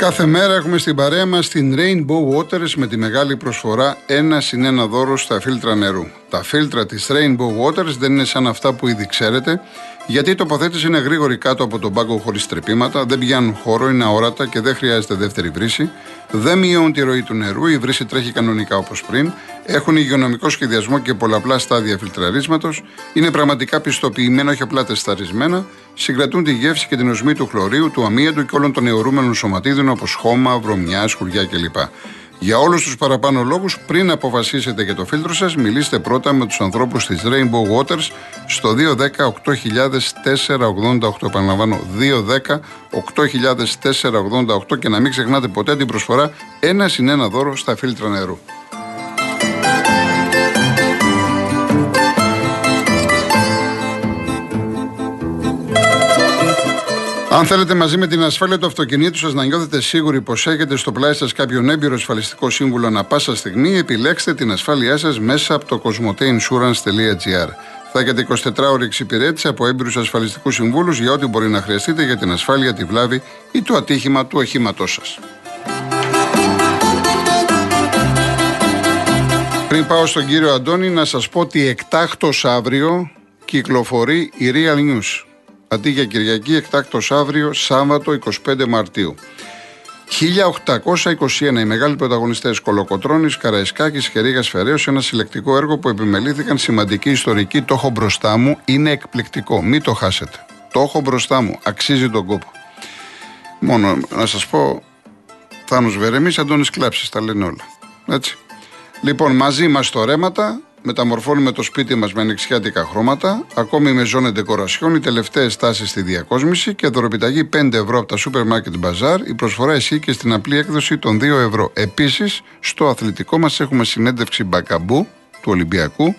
Κάθε μέρα έχουμε στην παρέα μας την Rainbow Waters με τη μεγάλη προσφορά ένα συν ένα δώρο στα φίλτρα νερού. Τα φίλτρα της Rainbow Waters δεν είναι σαν αυτά που ήδη ξέρετε, γιατί η τοποθέτηση είναι γρήγορη κάτω από τον πάγκο χωρίς τρεπήματα, δεν πιάνουν χώρο, είναι αόρατα και δεν χρειάζεται δεύτερη βρύση, δεν μειώνουν τη ροή του νερού, η βρύση τρέχει κανονικά όπως πριν, έχουν υγειονομικό σχεδιασμό και πολλαπλά στάδια φιλτραρίσματος, είναι πραγματικά πιστοποιημένα, όχι απλά τεσταρισμένα, συγκρατούν τη γεύση και την οσμή του χλωρίου, του αμύαντου και όλων των αιωρούμενων σωματίδων όπως χώμα, βρωμιά, σκουριά κλπ. Για όλους τους παραπάνω λόγους, πριν αποφασίσετε για το φίλτρο σας, μιλήστε πρώτα με τους ανθρώπους της Rainbow Waters στο 210 800488. Επαναλαμβάνω, 210 800488 και να μην ξεχνάτε ποτέ την προσφορά ένα συν ένα δώρο στα φίλτρα νερού. Αν θέλετε μαζί με την ασφάλεια του αυτοκινήτου σας να νιώθετε σίγουροι πως έχετε στο πλάι σας κάποιον έμπειρο ασφαλιστικό σύμβουλο ανα πάσα στιγμή, επιλέξτε την ασφάλειά σας μέσα από το cosmoteinsurance.gr. Θα έχετε 24 ώρε εξυπηρέτηση από έμπειρους ασφαλιστικούς συμβούλους για ό,τι μπορεί να χρειαστείτε για την ασφάλεια, τη βλάβη ή το ατύχημα του οχήματός σας. Πριν πάω στον κύριο Αντώνη, να σας πω ότι εκτάκτος αύριο κυκλοφορεί η Real News αντί για Κυριακή εκτάκτος αύριο Σάββατο 25 Μαρτίου. 1821 οι μεγάλοι πρωταγωνιστές Κολοκοτρώνης, Καραϊσκάκης και Ρίγας Φεραίος ένα συλλεκτικό έργο που επιμελήθηκαν σημαντική ιστορική το έχω μπροστά μου είναι εκπληκτικό, μην το χάσετε. Το έχω μπροστά μου, αξίζει τον κόπο. Μόνο να σας πω Θάνος Βερεμής, Αντώνης Κλάψης τα λένε όλα. Έτσι. Λοιπόν, μαζί μας το ρέματα, μεταμορφώνουμε το σπίτι μας με ανοιξιάτικα χρώματα, ακόμη με ζώνε ντεκορασιών, οι τελευταίες τάσεις στη διακόσμηση και δωροπιταγή 5 ευρώ από τα σούπερ μάρκετ μπαζάρ. Η προσφορά ισχύει και στην απλή έκδοση των 2 ευρώ. Επίσης, στο αθλητικό μας έχουμε συνέντευξη μπακαμπού του Ολυμπιακού,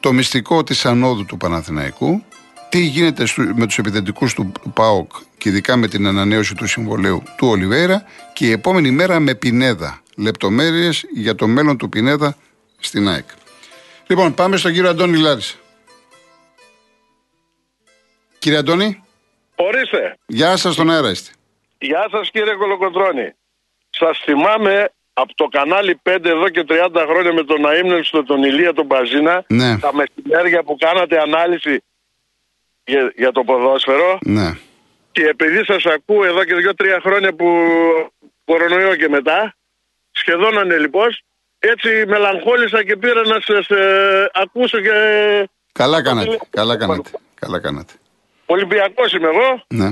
το μυστικό της ανόδου του Παναθηναϊκού, τι γίνεται με τους επιθετικούς του ΠΑΟΚ και ειδικά με την ανανέωση του συμβολέου του Ολιβέρα και η επόμενη μέρα με Πινέδα. Λεπτομέρειες για το μέλλον του Πινέδα στην ΑΕΚ. Λοιπόν, πάμε στον κύριο Αντώνη Λάρισα. Κύριε Αντώνη. Ορίστε. Γεια σας, τον αέρα είστε. Γεια σας, κύριε Κολοκοτρώνη. Σας θυμάμαι από το κανάλι 5 εδώ και 30 χρόνια με τον αείμνευστο τον Ηλία τον Μπαζίνα. Ναι. Τα μεσημέρια που κάνατε ανάλυση για, για το ποδόσφαιρο. Ναι. Και επειδή σας ακούω εδώ και 2-3 χρόνια που κορονοϊό και μετά, σχεδόν ανελειπώς, έτσι μελαγχόλησα και πήρα να σα ε, ακούσω και... Καλά κάνατε, καλά κάνατε, καλά κάνατε. Ολυμπιακός είμαι εγώ. Ναι.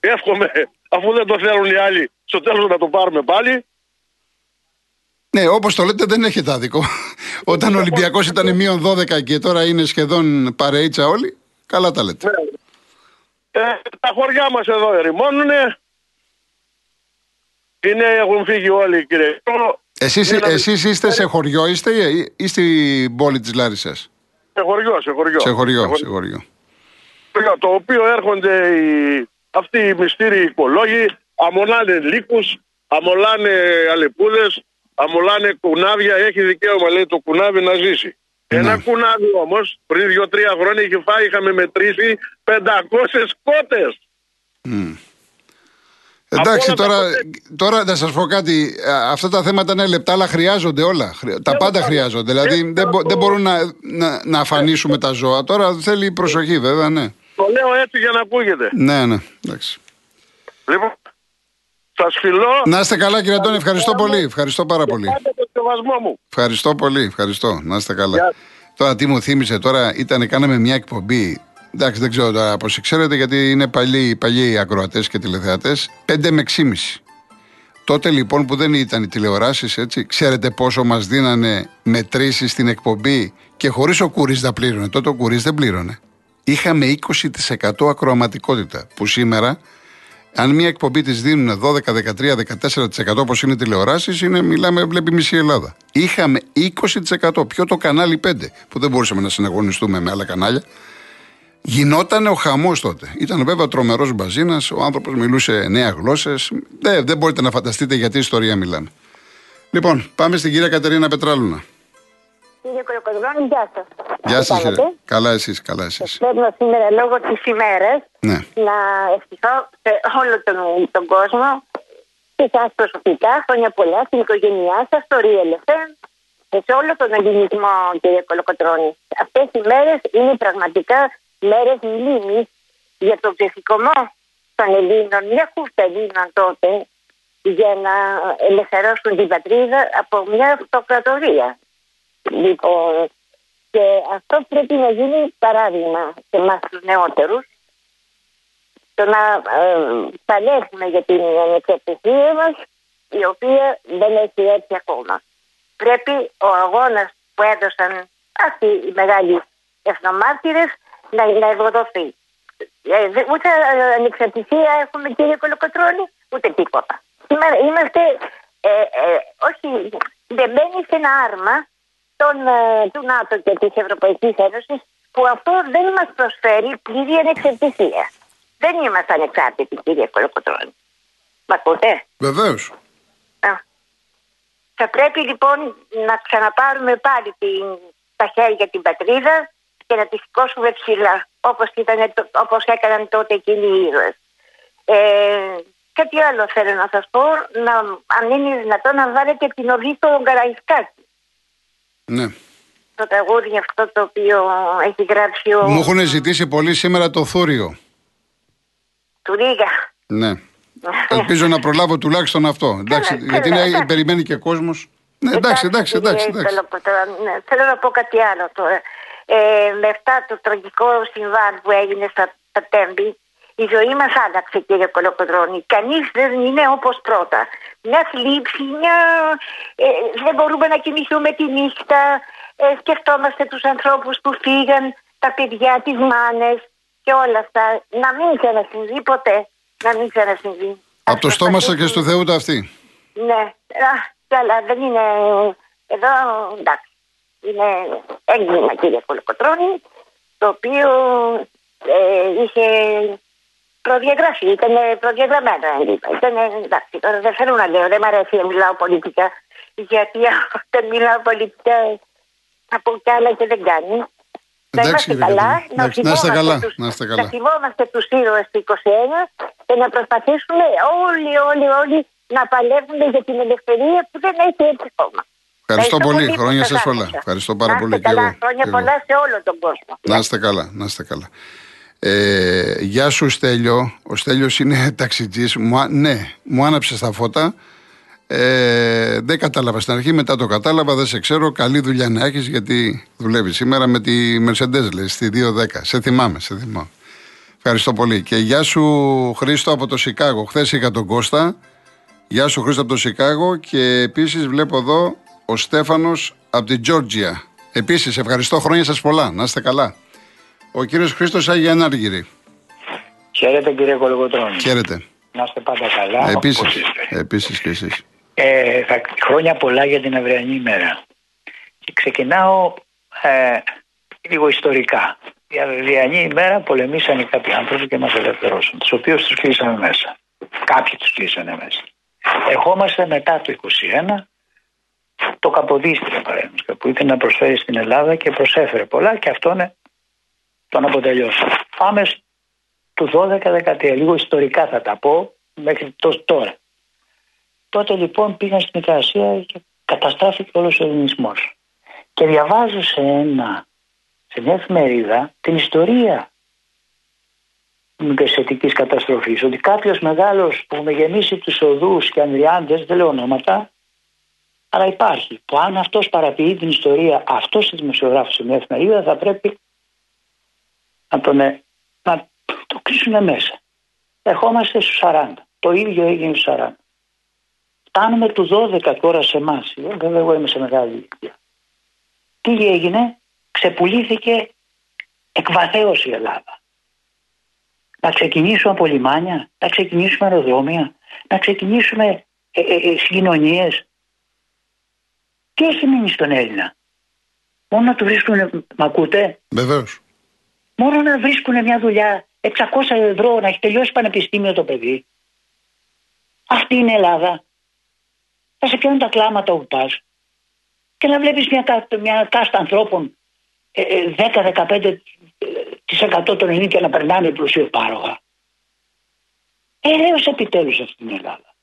Εύχομαι, αφού δεν το θέλουν οι άλλοι, στο τέλος να το πάρουμε πάλι. Ναι, όπως το λέτε, δεν έχετε άδικο. Όταν ο Ολυμπιακός ήταν μείον 12 και τώρα είναι σχεδόν παρείτσα όλοι, καλά τα λέτε. Ναι. Ε, τα χωριά μας εδώ ερημώνουνε. Είναι, έχουν φύγει όλοι κύριε. Εσείς, Είναι να- εσείς είστε σε χωριό, είστε ή, ή στην πόλη της Λάρισας. Σε χωριό, σε χωριό. Σε χωριό, σε χωριό. χωριό, Το οποίο έρχονται οι, αυτοί οι μυστήριοι οικολόγοι, αμολάνε λύκους, αμολάνε αλεπούδες, αμολάνε κουνάβια. Έχει δικαίωμα λέει το κουνάβι να ζήσει. Ένα κουνάβι όμως πριν δύο-τρία χρόνια είχε φάει, είχαμε μετρήσει 500 κότες. Εντάξει, όλα τα τώρα, ποτέ. τώρα να σας πω κάτι. Α, Αυτά τα θέματα είναι λεπτά, αλλά χρειάζονται όλα. Χρει- Τα πάντα χρειάζονται. Δηλαδή δεν, μπο- δεν μπορούν να, να, να αφανίσουμε τα ζώα. Τώρα θέλει προσοχή, βέβαια, ναι. Το λέω έτσι για να ακούγεται. Ναι, ναι. Εντάξει. Λοιπόν, σας φιλώ. Να είστε καλά, κύριε Αντώνη. Ευχαριστώ πολύ. Ευχαριστώ πάρα πολύ. Κάντε το σεβασμό μου. Ευχαριστώ πολύ. Ευχαριστώ. Να είστε καλά. Γεια. Τώρα τι μου θύμισε τώρα, ήταν, κάναμε μια εκπομπή. Εντάξει, δεν ξέρω τώρα πώς ξέρετε, γιατί είναι παλιοί, παλιοί ακροατές και τηλεθεατές. 5 με 6,5. Τότε λοιπόν που δεν ήταν οι τηλεοράσεις, έτσι, ξέρετε πόσο μας δίνανε μετρήσεις στην εκπομπή και χωρίς ο Κουρί να πλήρωνε. Τότε ο Κουρί δεν πλήρωνε. Είχαμε 20% ακροαματικότητα. Που σήμερα, αν μια εκπομπή της δίνουν 12, 13, 14% όπως είναι οι τηλεοράσεις, είναι, μιλάμε, βλέπει μισή Ελλάδα. Είχαμε 20%. Ποιο το κανάλι 5, που δεν μπορούσαμε να συναγωνιστούμε με άλλα κανάλια. Γινόταν ο χαμός τότε. Ήταν βέβαια τρομερός μπαζίνας, ο άνθρωπος μιλούσε νέα γλώσσες. Δεν, δεν μπορείτε να φανταστείτε γιατί ιστορία μιλάμε. Λοιπόν, πάμε στην κυρία Κατερίνα Πετράλουνα. Κύριε Κολοκοδρόνη, γεια σας. Γεια σας, κύριε. Καλά, εσείς, καλά, εσείς. Παίρνω σήμερα λόγω της ημέρας Ναι. να ευχηθώ σε όλο τον, τον κόσμο και σας προσωπικά χρόνια πολλά στην οικογένειά σας, στο Real FM και σε όλο τον ελληνισμό κύριε Κολοκοτρώνη. Αυτές οι μέρες είναι πραγματικά μέρες μνήμης για τον ψηφικομό των Ελλήνων, μια χούφτα Ελλήνων τότε για να ελευθερώσουν την πατρίδα από μια αυτοκρατορία. Λοιπόν, και αυτό πρέπει να γίνει παράδειγμα σε εμάς τους νεότερους. Το να ε, παλεύουμε για την ανεξαρτησία μας, η οποία δεν έχει έρθει ακόμα. Πρέπει ο αγώνας που έδωσαν αυτοί οι μεγάλοι εθνομάρτυρες να, να ευοδοθεί. Ε, ούτε ανεξαρτησία έχουμε κύριε Κολοκοτρώνη, ούτε τίποτα. Είμαστε, ε, ε, όχι, δεν μπαίνει σε ένα άρμα των, ε, του ΝΑΤΟ και της Ευρωπαϊκής Ένωσης που αυτό δεν μας προσφέρει πλήρη ανεξαρτησία. Δεν είμαστε ανεξάρτητοι κύριε Κολοκοτρώνη. Μα ακούτε; Βεβαίως. Θα πρέπει λοιπόν να ξαναπάρουμε πάλι την, τα χέρια την πατρίδα και να τη σηκώσουμε ψηλά όπως, ήταν, όπως έκαναν τότε εκείνοι οι ήρωες. Ε, κάτι άλλο θέλω να σας πω, να, αν είναι δυνατόν να βάλετε την οδή στο Καραϊσκάκι. Ναι. Το τραγούδι αυτό το οποίο έχει γράψει ο... Μου έχουν ζητήσει πολύ σήμερα το θούριο. Του Ρίγα. Ναι. Ελπίζω να προλάβω τουλάχιστον αυτό. Εντάξει, γιατί είναι, περιμένει και κόσμος. Ναι, εντάξει, εντάξει, εντάξει. εντάξει. Ναι, θέλω να πω κάτι άλλο τώρα. Ε, με αυτά το τραγικό συμβάν που έγινε στα, στα Τέμπη, η ζωή μας άλλαξε, κύριε Κολοκοντρώνη. Κανείς δεν είναι όπως πρώτα. Μια θλίψη, μια. Ε, δεν μπορούμε να κοιμηθούμε τη νύχτα. Ε, σκεφτόμαστε τους ανθρώπους που φύγαν, τα παιδιά, τις μάνες και όλα αυτά. Να μην ξανασυμβεί ποτέ. Να μην ξανασυμβεί. Από το στόμα σα και στο Θεού τα αυτή. Ναι, αλλά δεν είναι. Εδώ εντάξει. Είναι έγκλημα, κύριε Κολοκοτρώνη, το οποίο ε, είχε προδιαγραφεί, ήταν προδιαγραμμένο έγκλημα. Ήταν, εντάξει, τώρα δεν θέλω να λέω, δεν μου αρέσει να μιλάω πολιτικά, γιατί όταν μιλάω πολιτικά θα πω κι άλλα και δεν κάνει. Να είμαστε καλά, να, είστε καλά, να, να θυμόμαστε τους ήρωες του 21 και να προσπαθήσουμε όλοι, όλοι, όλοι να παλεύουμε για την ελευθερία που δεν έχει έρθει ακόμα. Ευχαριστώ, πολύ. Χρόνια σας πολλά. Ευχαριστώ πάρα πολύ. Καλά. Χρόνια πολλά σε όλο τον κόσμο. Να είστε καλά. Να είστε καλά. Ε, γεια σου Στέλιο Ο Στέλιος είναι ταξιτζής Ναι, μου άναψε τα φώτα ε, Δεν κατάλαβα στην αρχή Μετά το κατάλαβα, δεν σε ξέρω Καλή δουλειά να έχεις γιατί δουλεύεις σήμερα Με τη Mercedes λέει, στη 210 Σε θυμάμαι, σε θυμάμαι Ευχαριστώ πολύ και γεια σου Χρήστο από το Σικάγο Χθες είχα τον Κώστα Γεια σου Χρήστο από το Σικάγο Και επίσης βλέπω εδώ Ο Στέφανος από την Τζόρτζια Επίσης ευχαριστώ χρόνια σας πολλά Να είστε καλά ο κύριος Χρήστος Αγιανάργυρη. Χαίρετε κύριε Κολογοτρώνη. Χαίρετε. Να είστε πάντα καλά. Επίσης, επίσης και εσείς. Ε, θα, χρόνια πολλά για την Αυριανή ημέρα. Και ξεκινάω ε, λίγο ιστορικά. Η Αυριανή ημέρα πολεμήσαν κάποιοι άνθρωποι και μας ελευθερώσαν, τους οποίους τους κλείσαμε μέσα. Κάποιοι τους κλείσανε μέσα. Ερχόμαστε μετά το 21 το Καποδίστρια παραδείγματος που ήθελε να προσφέρει στην Ελλάδα και προσέφερε πολλά και αυτό είναι τον αποτελειώσω. Πάμε του 12-13, λίγο ιστορικά θα τα πω μέχρι το τώρα. Τότε λοιπόν πήγαν στην Μικρασία και καταστράφηκε όλος ο ελληνισμός. Και διαβάζω σε, ένα, σε μια εφημερίδα την ιστορία μικρασιατικής καταστροφής ότι κάποιος μεγάλος που με γεμίσει τους οδούς και ανδριάντες, δεν λέω ονόματα αλλά υπάρχει που αν αυτός παραποιεί την ιστορία αυτός ο δημοσιογράφος σε μια εφημερίδα θα πρέπει να, τον, να το κλείσουν μέσα. Ερχόμαστε στους 40. Το ίδιο έγινε στους 40. Φτάνουμε του 12 τώρα σε εμάς. Βέβαια, εγώ είμαι σε μεγάλη ηλικία. Τι έγινε, ξεπουλήθηκε εκβαθέως η Ελλάδα. Να ξεκινήσουμε από λιμάνια, να ξεκινήσουμε αεροδρόμια, να ξεκινήσουμε ε, ε, ε συγκοινωνίες. Τι έχει μείνει στον Έλληνα; Μόνο να του βρίσκουν, μ' ακούτε; Βεβαίως. Μόνο να βρίσκουν μια δουλειά 600 ευρώ να έχει τελειώσει πανεπιστήμιο το παιδί. Αυτή είναι η Ελλάδα. Θα σε πιάνουν τα κλάματα όπου πα. Και να βλέπεις μια, μια κάστα ανθρώπων 10-15% ε, ε, των ενίκια να περνάνε πλουσιοπάροχα. Έλεος επιτέλους αυτή την Ελλάδα.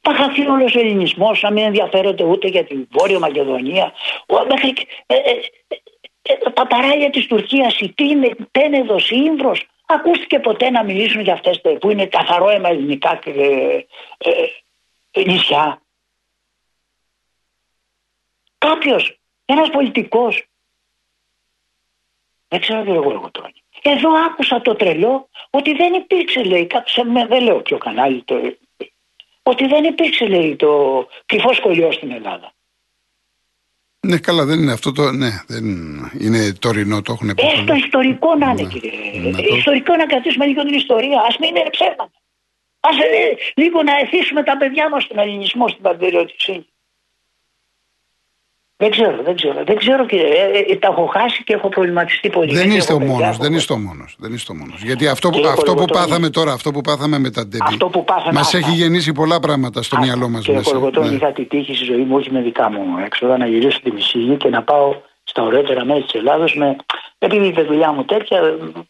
Θα χαθεί όλος ο ελληνισμός, να μην ενδιαφέρονται ούτε για την Βόρεια Μακεδονία. Μέχρι ε, ε, ε, τα παράλια της Τουρκίας, η Τίνε, Τένεδο, η Ήμβρο. Ακούστηκε ποτέ να μιλήσουν για αυτές που είναι καθαρό αίμα ελληνικά νησιά. Κάποιος, ένας πολιτικός. Δεν ξέρω τι εγώ τώρα. Εδώ άκουσα το τρελό ότι δεν υπήρξε, λέει, κάποιος, δεν λέω ποιο κανάλι, το, ότι δεν υπήρξε, λέει, το κρυφό σχολείο στην Ελλάδα. Ναι, καλά, δεν είναι αυτό το. Ναι, δεν είναι τωρινό, το έχουν πει. Έστω ιστορικό να είναι, ναι, κύριε. το... Ιστορικό να κρατήσουμε λίγο την ιστορία. Α μην είναι ψέματα. Α ε, λίγο να εθίσουμε τα παιδιά μας στον ελληνισμό, στην πατριωτική. Δεν ξέρω, δεν ξέρω. Δεν ξέρω και ε, ε, τα έχω χάσει και έχω προβληματιστεί πολύ. Δεν είστε ο μόνος. Δεν είστε ο μόνος. Δεν είστε ο μόνος. Γιατί αυτό, που, αυτό που πάθαμε τώρα, αυτό που πάθαμε με τα ντέμπι. Μας έχει γεννήσει πολλά πράγματα στο μυαλό μας μέσα. Και εγώ ναι. είχα τη τύχη στη ζωή μου, όχι με δικά μου έξοδα, να γυρίσω τη μισή γη και να πάω στα ωραίτερα μέρη της Ελλάδος με. Επειδή η δουλειά μου τέτοια,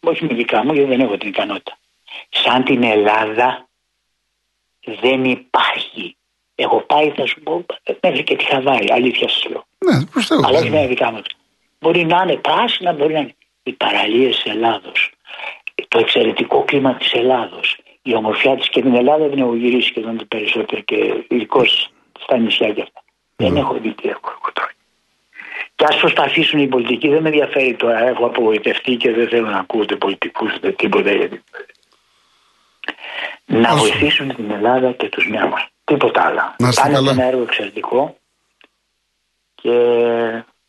όχι με δικά μου, γιατί δεν έχω την ικανότητα. Σαν την Ελλάδα δεν υπάρχει. Έχω πάει, θα σου πω, μέχρι και τη Χαβάη, αλήθεια σας λέω. Ναι, προς Αλλά όχι με δικά μας. Μπορεί να είναι πράσινα, μπορεί να είναι οι παραλίες της Ελλάδος. Το εξαιρετικό κλίμα της Ελλάδος. Η ομορφιά της και την Ελλάδα δεν έχω γυρίσει και δεν περισσότερο και ειδικώ στα νησιά και αυτά. Δεν έχω δει τι έχω τώρα. Και ας προσπαθήσουν οι πολιτικοί, δεν με ενδιαφέρει τώρα. Έχω απογοητευτεί και δεν θέλω να ακούτε πολιτικούς τίποτα γιατί. Να βοηθήσουν την Ελλάδα και τους νέους. Τίποτα άλλο. Πάνε ένα έργο εξαιρετικό και,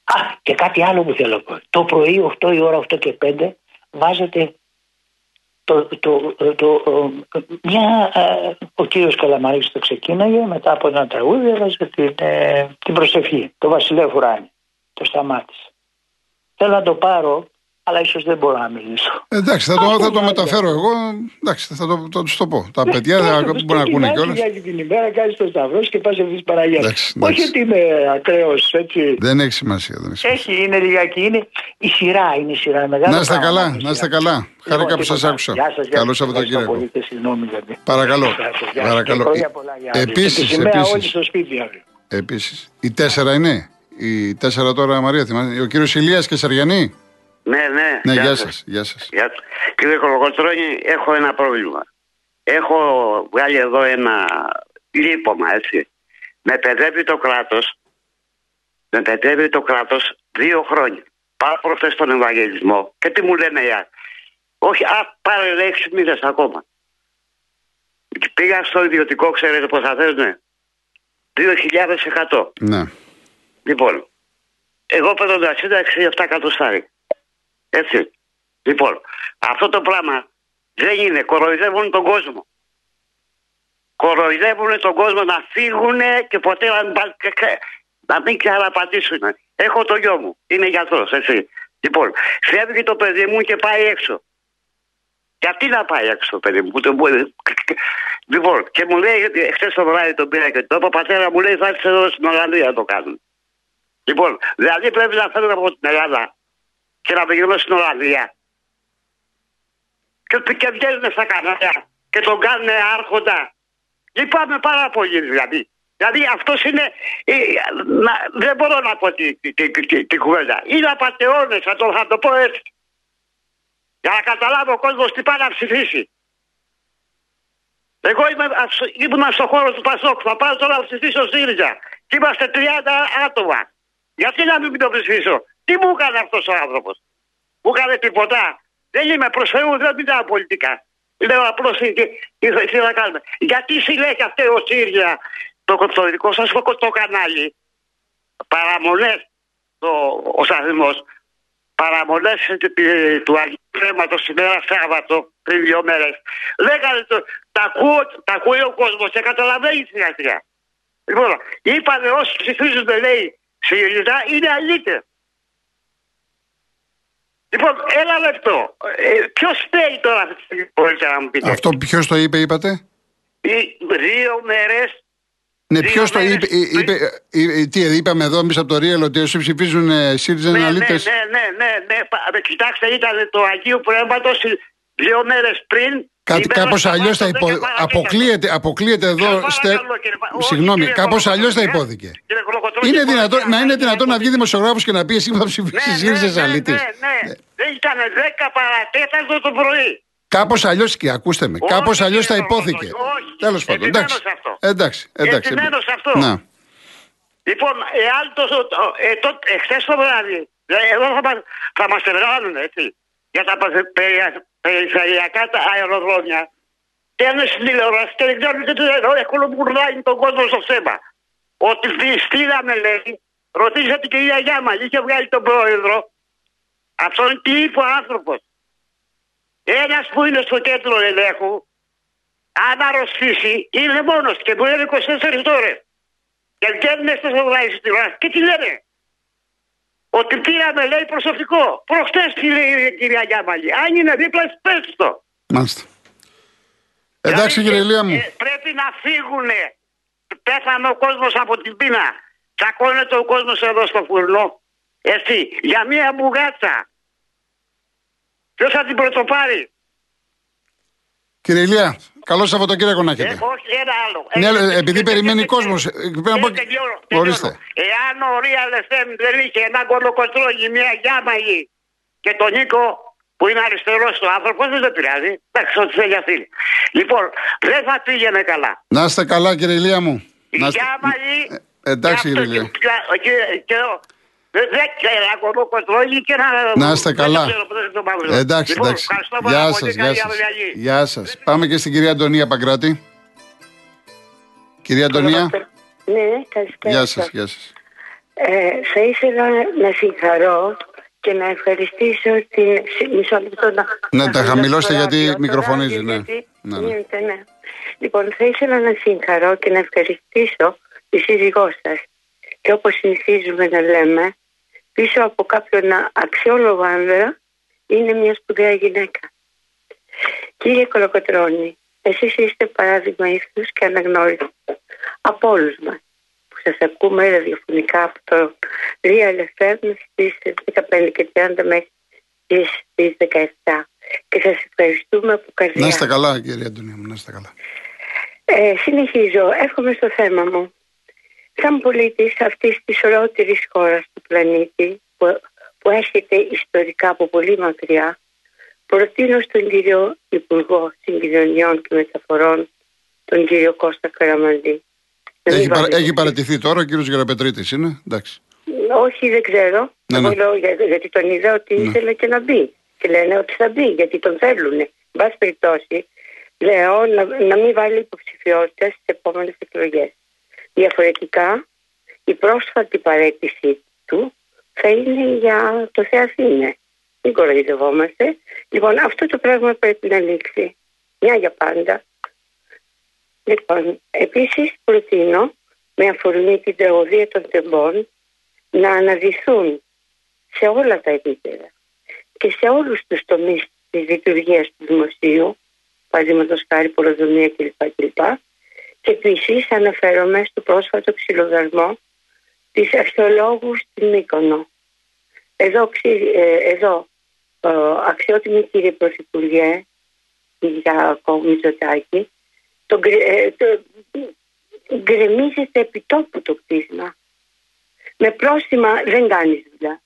α, και κάτι άλλο που θέλω να πω. Το πρωί 8 η ώρα, 8 και 5 βάζετε το, το, το, μια, ε, ο κύριος Καλαμαρής το ξεκίναγε μετά από ένα τραγούδι έβαζε την, ε, την προσευχή, το Βασιλείο Φουράνη. Το σταμάτησε. Θέλω να το πάρω αλλά ίσως δεν μπορώ να μιλήσω. Εντάξει, θα το, θα το μεταφέρω εγώ. Εντάξει, θα το, το, το, το πω. Τα παιδιά δεν μπορούν να ακούνε κιόλας. Για την ημέρα κάνεις το σταυρός και πας εμεί Παναγία. Όχι ότι είμαι ακραίος έτσι. Δεν έχει σημασία. Δεν έχει, σημασία. έχει είναι λιγάκι. Είναι η σειρά. Είναι η σειρά. Μεγάλη να είστε καλά, να είστε καλά. Χάρηκα που σας άκουσα. Καλό Σαββατοκύριακο. Παρακαλώ. Παρακαλώ. Επίσης. Επίσης. Η τέσσερα είναι. Η τέσσερα τώρα, Μαρία, θυμάστε. Ο κύριος Ηλίας και Σαριανή. Ναι, ναι. Ναι, γεια σας. Γεια σας. Κύριε Κολοκοτρώνη, έχω ένα πρόβλημα. Έχω βγάλει εδώ ένα λίπομα, έτσι. Με παιδεύει το κράτος. Με παιδεύει το κράτος δύο χρόνια. Πάω προχθές στον Ευαγγελισμό και τι μου λένε για. Όχι, α, πάρε έξι μήνε ακόμα. Πήγα στο ιδιωτικό, ξέρετε πώς θα θέλουν. 2.100. Ναι. Λοιπόν, εγώ παίρνω τα 67 εκατοστάρι. Έτσι. Λοιπόν, αυτό το πράγμα δεν είναι. Κοροϊδεύουν τον κόσμο. Κοροϊδεύουν τον κόσμο να φύγουν και ποτέ να, να μην ξαναπατήσουν. Έχω το γιο μου. Είναι γιατρός, έτσι. Λοιπόν, φεύγει το παιδί μου και πάει έξω. Γιατί να πάει έξω το παιδί μου, το Λοιπόν, και μου λέει, χθε το βράδυ τον πήρα και το είπα, πατέρας μου λέει, θα έρθεις εδώ στην Ολλανδία να το κάνουν. Λοιπόν, δηλαδή πρέπει να φέρουν από την Ελλάδα και να πηγαίνω στην Ολλανδία. Και, και βγαίνουν στα κανάλια και τον κάνουν άρχοντα. Λυπάμαι πάρα πολύ δηλαδή. Δηλαδή αυτός είναι. Ε, να, δεν μπορώ να πω την τη, τη, τη, τη, κουβέντα. Είναι απαταιώνες, θα το, θα το πω έτσι. Για να καταλάβει ο κόσμος τι πάει να ψηφίσει. Εγώ είμαι, ήμουν στον χώρο του Πασόκ. Θα πάω τώρα να ψηφίσω ΣΥΡΙΖΑ. Και είμαστε 30 άτομα. Γιατί να μην το ψηφίσω; Τι μου έκανε αυτός ο άνθρωπος; Μου έκανε τίποτα; Δεν είμαι προ Θεού, δεν μιλάω πολιτικά. Λέω απλώς τι, τι, να κάνουμε. Γιατί συλλέγει αυτό ο Σύρια το, το δικό σα το κανάλι παραμονές ο σταθμός παραμονές του Αγίου την ημέρα Σάββατο πριν δύο μέρες. Λέγανε το, τα, ακούω, τα ακούει ο κόσμος και καταλαβαίνει σιγά σιγά. Λοιπόν, είπανε όσοι ψηφίζουν, λέει, ΣΥΡΙΖΑ είναι αλήθεια. Λοιπόν, ένα λεπτό. Ε, ποιος φταίει τώρα αυτή τη στιγμή, μπορείτε να μου πείτε. Αυτό ποιος το είπε, είπατε; Οι δύο μέρες. Ναι, ποιος το είπε, είπε, είπε, τι είπαμε εδώ εμείς από το Real ότι όσοι ψηφίζουν ε, ΣΥΡΙΖΑ ναι, είναι ναι, ναι, ναι, ναι, ναι, ναι, Κοιτάξτε, ήταν το Αγίου Πνεύματος δύο μέρες πριν Κάτι Είμαι κάπως στο αλλιώς θα Σαββάτο, υπο... δεν παρακαλώ. αποκλείεται, αποκλείεται εδώ. Σας Στε... παρακαλώ, κύριε Πα- όχι, Συγγνώμη, κύριε κάπως Κολοκοτρώνη, αλλιώς θα ε, υπόθηκε. κύριε Κολοκοτρώνη, Είναι λοιπόν, δυνατόν, για μα είναι να δυνατόν να υπόθηκε. βγει δημοσιογράφος και να πει εσύ θα ψηφίσεις Ναι, ναι, ήρθε ναι, αλήτης. ναι, ναι. Δεν ήταν 10 παρατέταρτο το πρωί. Κάπως αλλιώς και ακούστε με, Όχι, κάπως αλλιώς κύριε θα υπόθηκε. Κολοκοτρώνη, όχι. Τέλος πάντων, Επιμένω εντάξει. σε αυτό. Εντάξει, εντάξει. Επιμένως σε αυτό. Να. Λοιπόν, εάν το, το, ε, το, εχθές το βράδυ, ε, εδώ θα, μας- θα μας εργάλουν, έτσι, για τα πε- περι- περιφερειακά τα αεροδρόμια, Παίρνουν στην τηλεόραση και δεν ξέρουν τι του λένε. Έχουν μπουρλάει τον κόσμο στο θέμα. Ότι στη- στείλαμε, λέει, ρωτήσατε την κυρία Γιάμα, είχε βγάλει τον πρόεδρο. Αυτόν τι είπε ο άνθρωπος. Ένας που είναι στο κέντρο ελέγχου, αν αρρωστήσει, είναι μόνος και μου λένε 24 ώρες. Και βγαίνουν στο ζωγράφι στην τηλεόραση και τι λένε. Ότι πήραμε, λέει, προσωπικό. Προχτέ τι λέει η κυρία Γιάμαλη. Αν είναι δίπλα, πες το. Μάλιστα. Εντάξει, Δηλαδή, κύριε Ηλία μου. ε, πρέπει να φύγουν. Πέθανε ο κόσμος από την πείνα. Τσακώνεται ο κόσμος εδώ στο φουρνό. Έτσι, για μία μπουγάτσα. Ποιος θα την πρωτοπάρει; Κύριε Ηλία, καλό Σαββατοκύριακο να Ε, έχετε. όχι, ένα άλλο. Ναι, Ε, αλλά ε, επειδή ε, περιμένει ε, κόσμος, ε, ε, πρέπει να ε, πω- τελειώνω, Ορίστε. τελειώνω. Εάν ο Real FM δεν είχε ένα κολοκοτρόνι, μια γιάμαγη και τον Νίκο που είναι αριστερός του άνθρωπος, δεν το πειράζει. Εντάξει, ό,τι θέλει αυτή. Λοιπόν, δεν θα πήγαινε καλά. Να είστε καλά, κύριε Ηλία μου. Η Να είστε- Γιάμαλη. Ε, εντάξει, και κύριε αυτό Ηλία. και- και- και ο- Δεν δεν ξέρω, ακόμα κοντρόλι και να. Να είστε δεν το καλά. ξέρω, δεν το μαύρο. Εντάξει, Λοιπόν, εντάξει. ευχαριστώ πάρα Γεια πολύ, σας, καλή γεια σας. αυλαγή. Γεια σας. Πάμε και στην κυρία Αντωνία Παγκράτη. Κυρία Αντωνία. Ναι, καλησπέρα. Γεια σας, γεια σας. Ε, θα ήθελα να συγχαρώ και να ευχαριστήσω την. σι- Μισό λεπτό να. Ναι, να τα χαμηλώσω χαμηλώστε το γιατί ράδιο, το μικροφωνίζει, ράδιο, ναι. γιατί Ναι, ναι. γίνεται, ναι. Λοιπόν, θα ήθελα να συγχαρώ και να ευχαριστήσω τη σύζυγό σας. Και όπως συνηθίζουμε να λέμε, πίσω από κάποιον αξιόλογο άνδρα είναι μια σπουδαία γυναίκα. Κύριε Κολοκοτρώνη, εσείς είστε παράδειγμα ήθους και αναγνώριστο από όλους μας που σας ακούμε ραδιοφωνικά από το Real FM στις 15 και 30 μέχρι τις, τις 17 και σας ευχαριστούμε από καρδιά. Να είστε καλά, κυρία Αντωνία μου, να είστε καλά. Ε, συνεχίζω, έρχομαι στο θέμα μου. Σαν πολίτης αυτής της ολότερης χώρας του πλανήτη που, που έρχεται ιστορικά από πολύ μακριά προτείνω στον κύριο Υπουργό Συγκοινωνιών και Μεταφορών τον κύριο Κώστα Καραμαντή. Να μην Έχει, παρα- βάλετε- έχει παρατηθεί τώρα ο κύριος Γεραπετρίτης, είναι, εντάξει. Όχι, δεν ξέρω. Ναι, Εγώ ναι. λέω για- γιατί τον είδα ότι ήθελε και να μπει. Και λένε ότι θα μπει, γιατί τον θέλουν. Εν πάση περιπτώσει, λέω να, να μην βάλει υποψηφιότητα στις επόμενες εκλογές. Διαφορετικά, η πρόσφατη παρέτηση του θα είναι για το Θεαθήνε. Μην κοροϊδευόμαστε. Λοιπόν, αυτό το πράγμα πρέπει να λήξει. Μια για πάντα. Λοιπόν, επίσης προτείνω με αφορμή την τραγωδία των τεμπών να αναδυθούν σε όλα τα επίπεδα και σε όλους τους τομείς της λειτουργίας του δημοσίου, παραδείγματος χάρη πολεοδομία κλπ. κλπ. Και επίσης αναφέρομαι στο πρόσφατο ξυλοδαρμό της αρχαιολόγου στην Μύκονο. Εδώ, ξυ- ε, εδώ ε, αξιότιμη κύριε Πρωθυπουργέ, για Μητσοτάκη, το, γκρε- ε, το, γκρεμίζεται επί τόπου το κτίσμα. Με πρόστιμα δεν κάνει δουλειά.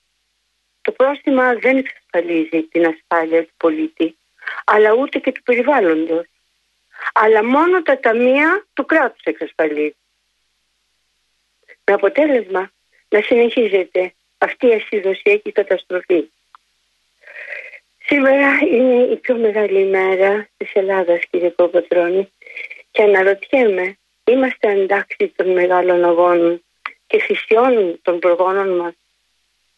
Το πρόστιμα δεν εξασφαλίζει την ασφάλεια του πολίτη, αλλά ούτε και του περιβάλλοντος. Αλλά μόνο τα ταμεία του κράτους εξασφαλίζει. Με αποτέλεσμα να συνεχίζεται αυτή η ασυδοσιακή καταστροφή. Σήμερα είναι η πιο μεγάλη ημέρα της Ελλάδας κύριε Κοποτρώνη και αναρωτιέμαι, είμαστε εντάξει των μεγάλων αγώνων και θυσιών των προγόνων μας.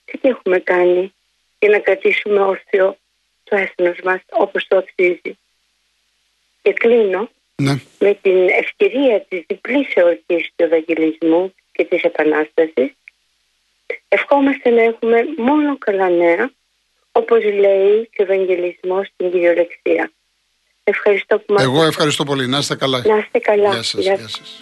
Τι έχουμε κάνει για να κρατήσουμε όρθιο το έθνος μας όπως το αξίζει. Και κλείνω Ναι. με την ευκαιρία της διπλής εορτής του Ευαγγελισμού και της Επανάστασης ευχόμαστε να έχουμε μόνο καλά νέα όπως λέει και ο Ευαγγελισμός στην κυριολεξία. Ευχαριστώ που μας Εγώ ευχαριστώ πολύ. Να είστε καλά. Να είστε καλά. Γεια σας, Γεια γεια σας.